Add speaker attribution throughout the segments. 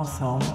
Speaker 1: Ensemble.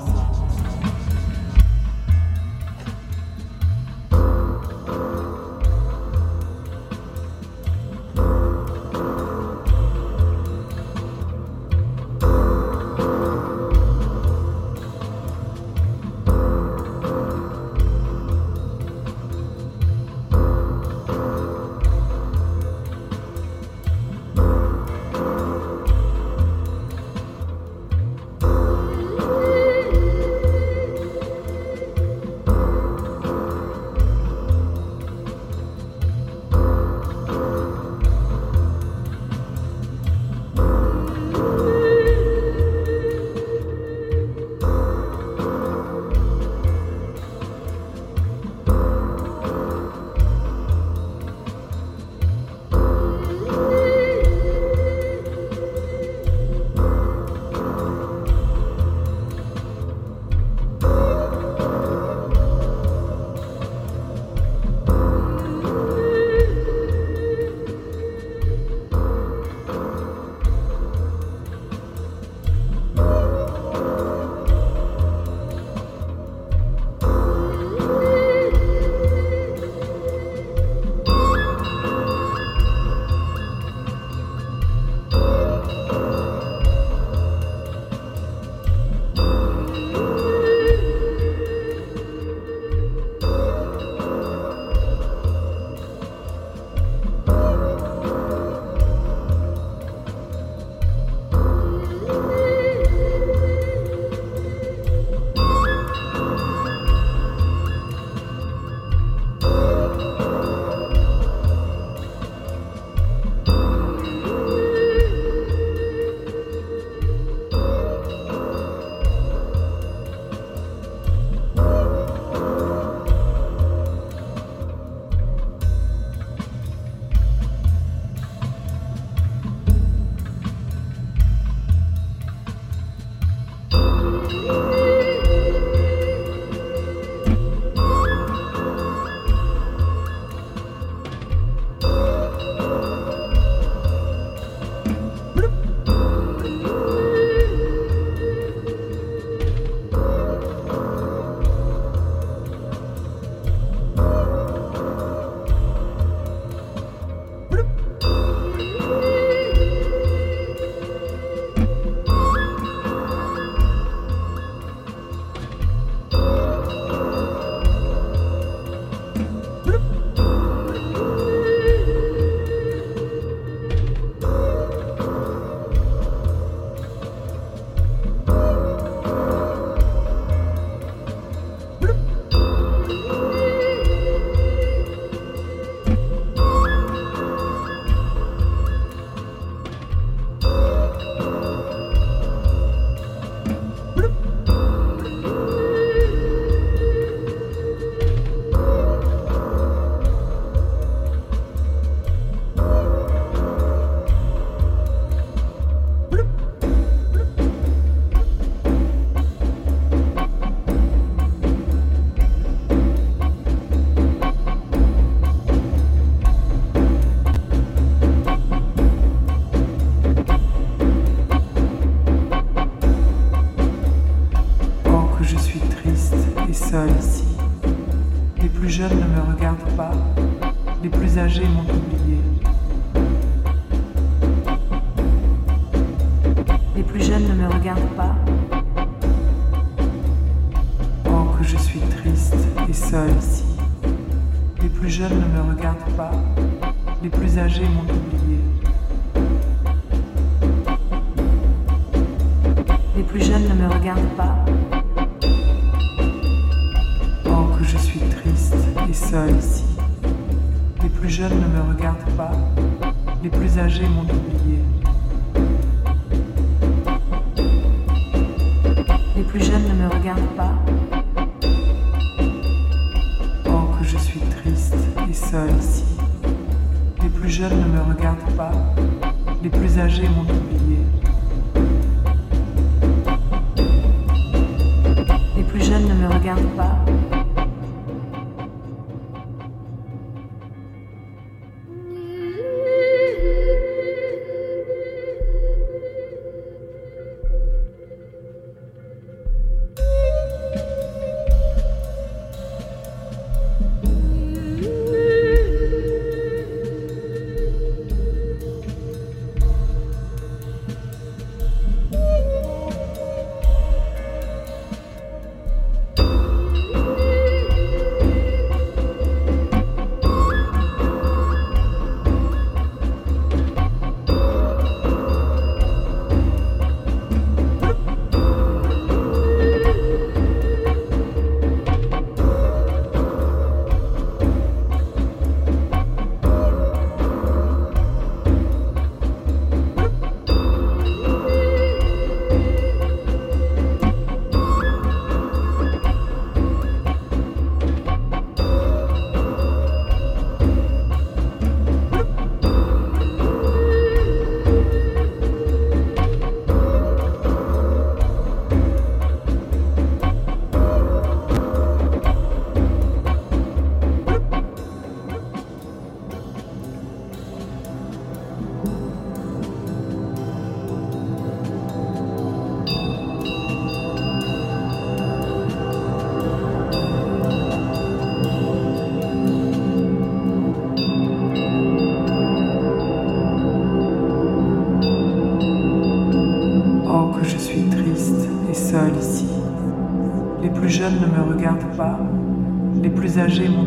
Speaker 1: Remo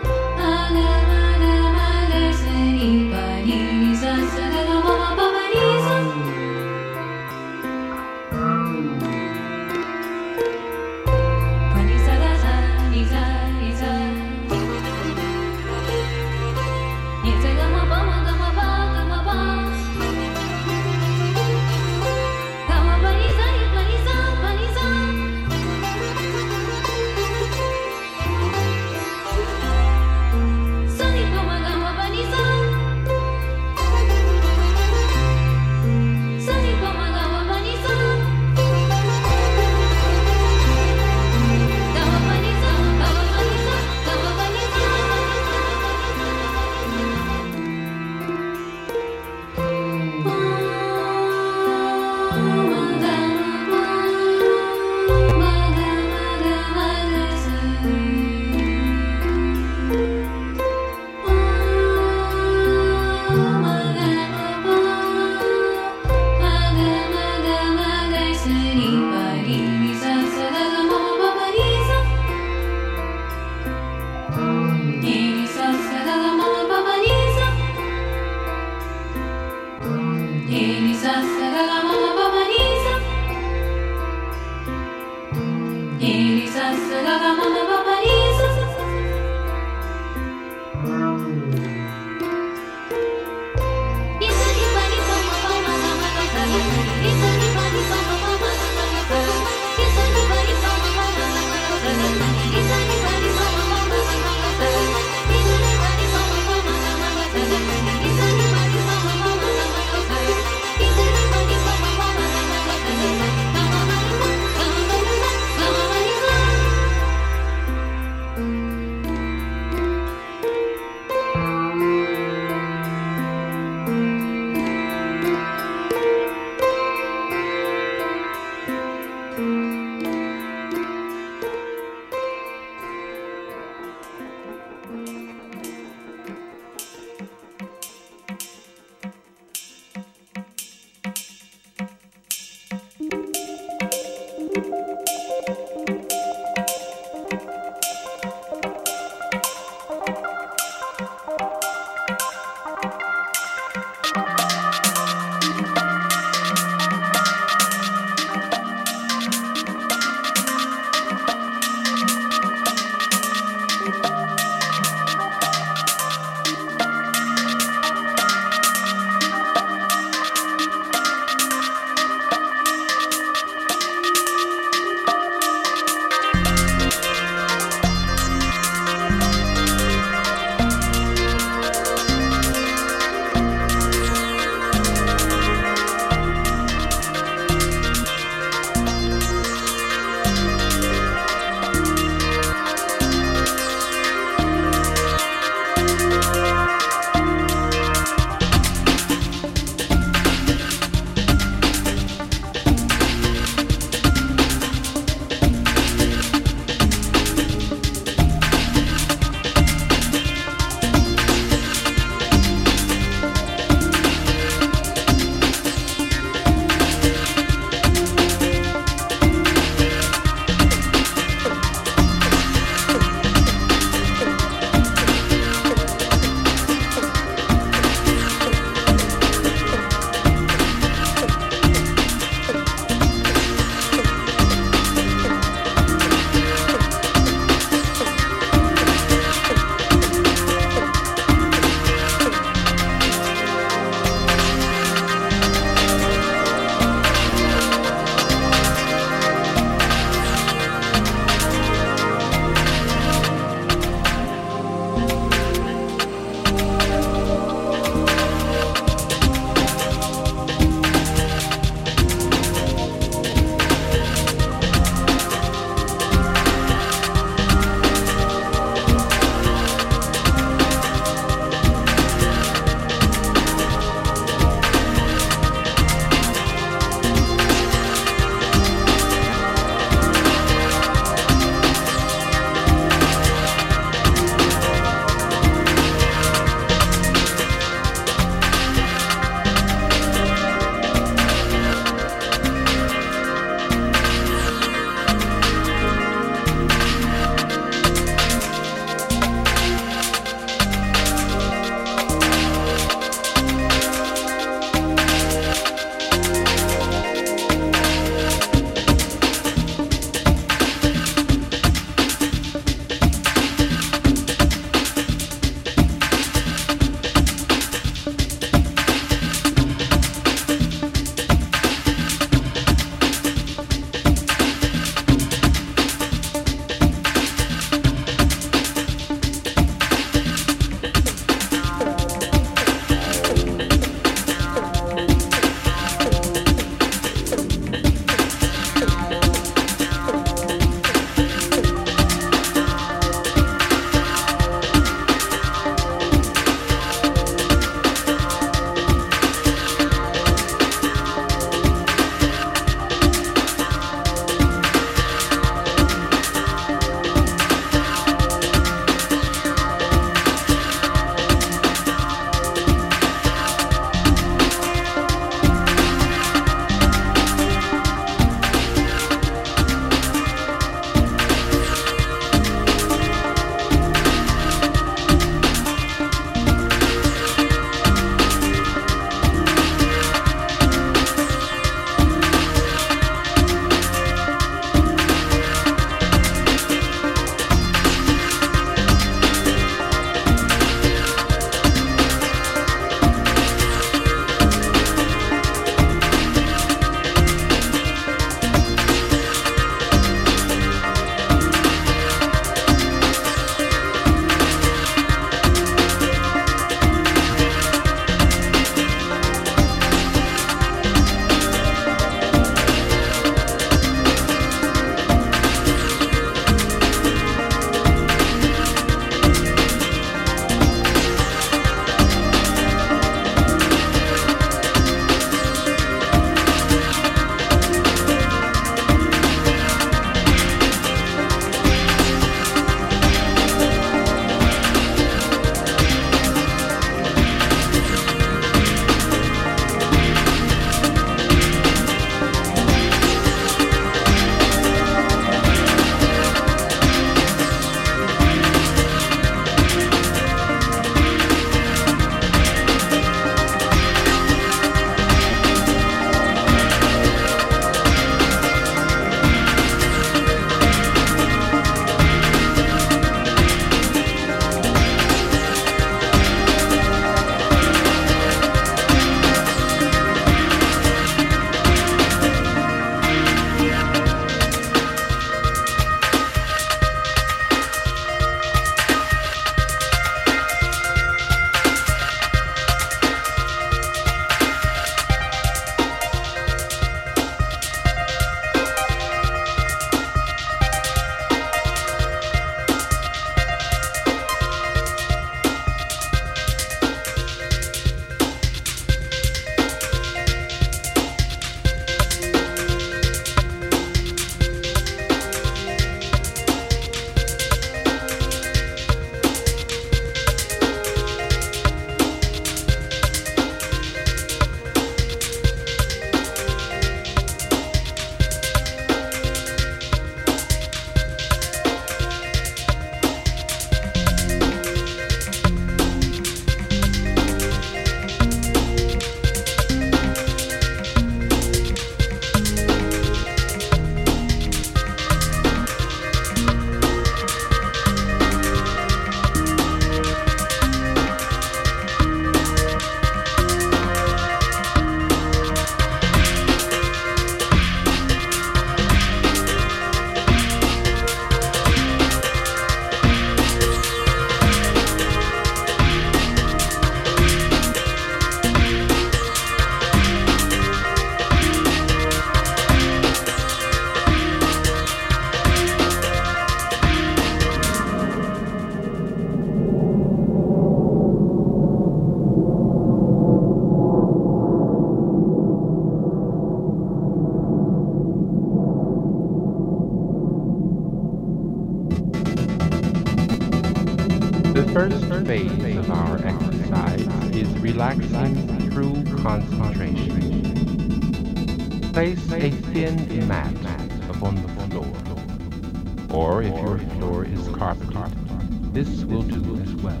Speaker 1: this will do as well.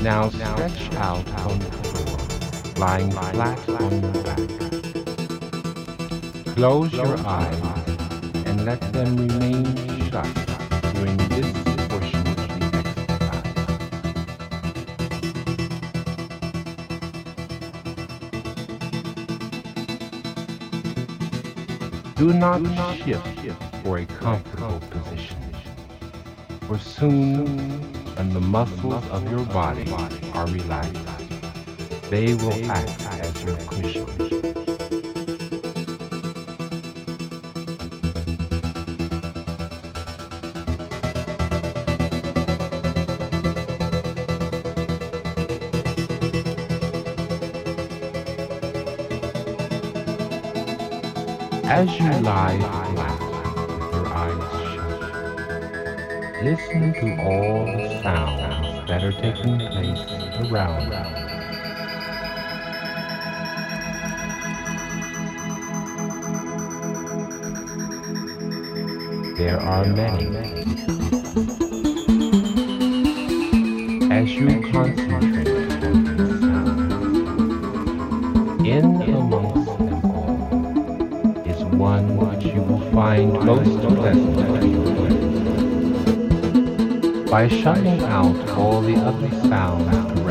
Speaker 1: Now stretch out on the floor, lying flat on your back. Close your eyes and let them remain shut during this portion of the exercise. Do not shift for a comfortable for soon, when the muscles of your body are relaxed, they will act as your cushion. As you lie listen to all the sounds that are taking place around you. There are many. As you concentrate on these sounds, in amongst them all is one which you will find most pleasant. By shutting out all the other sounds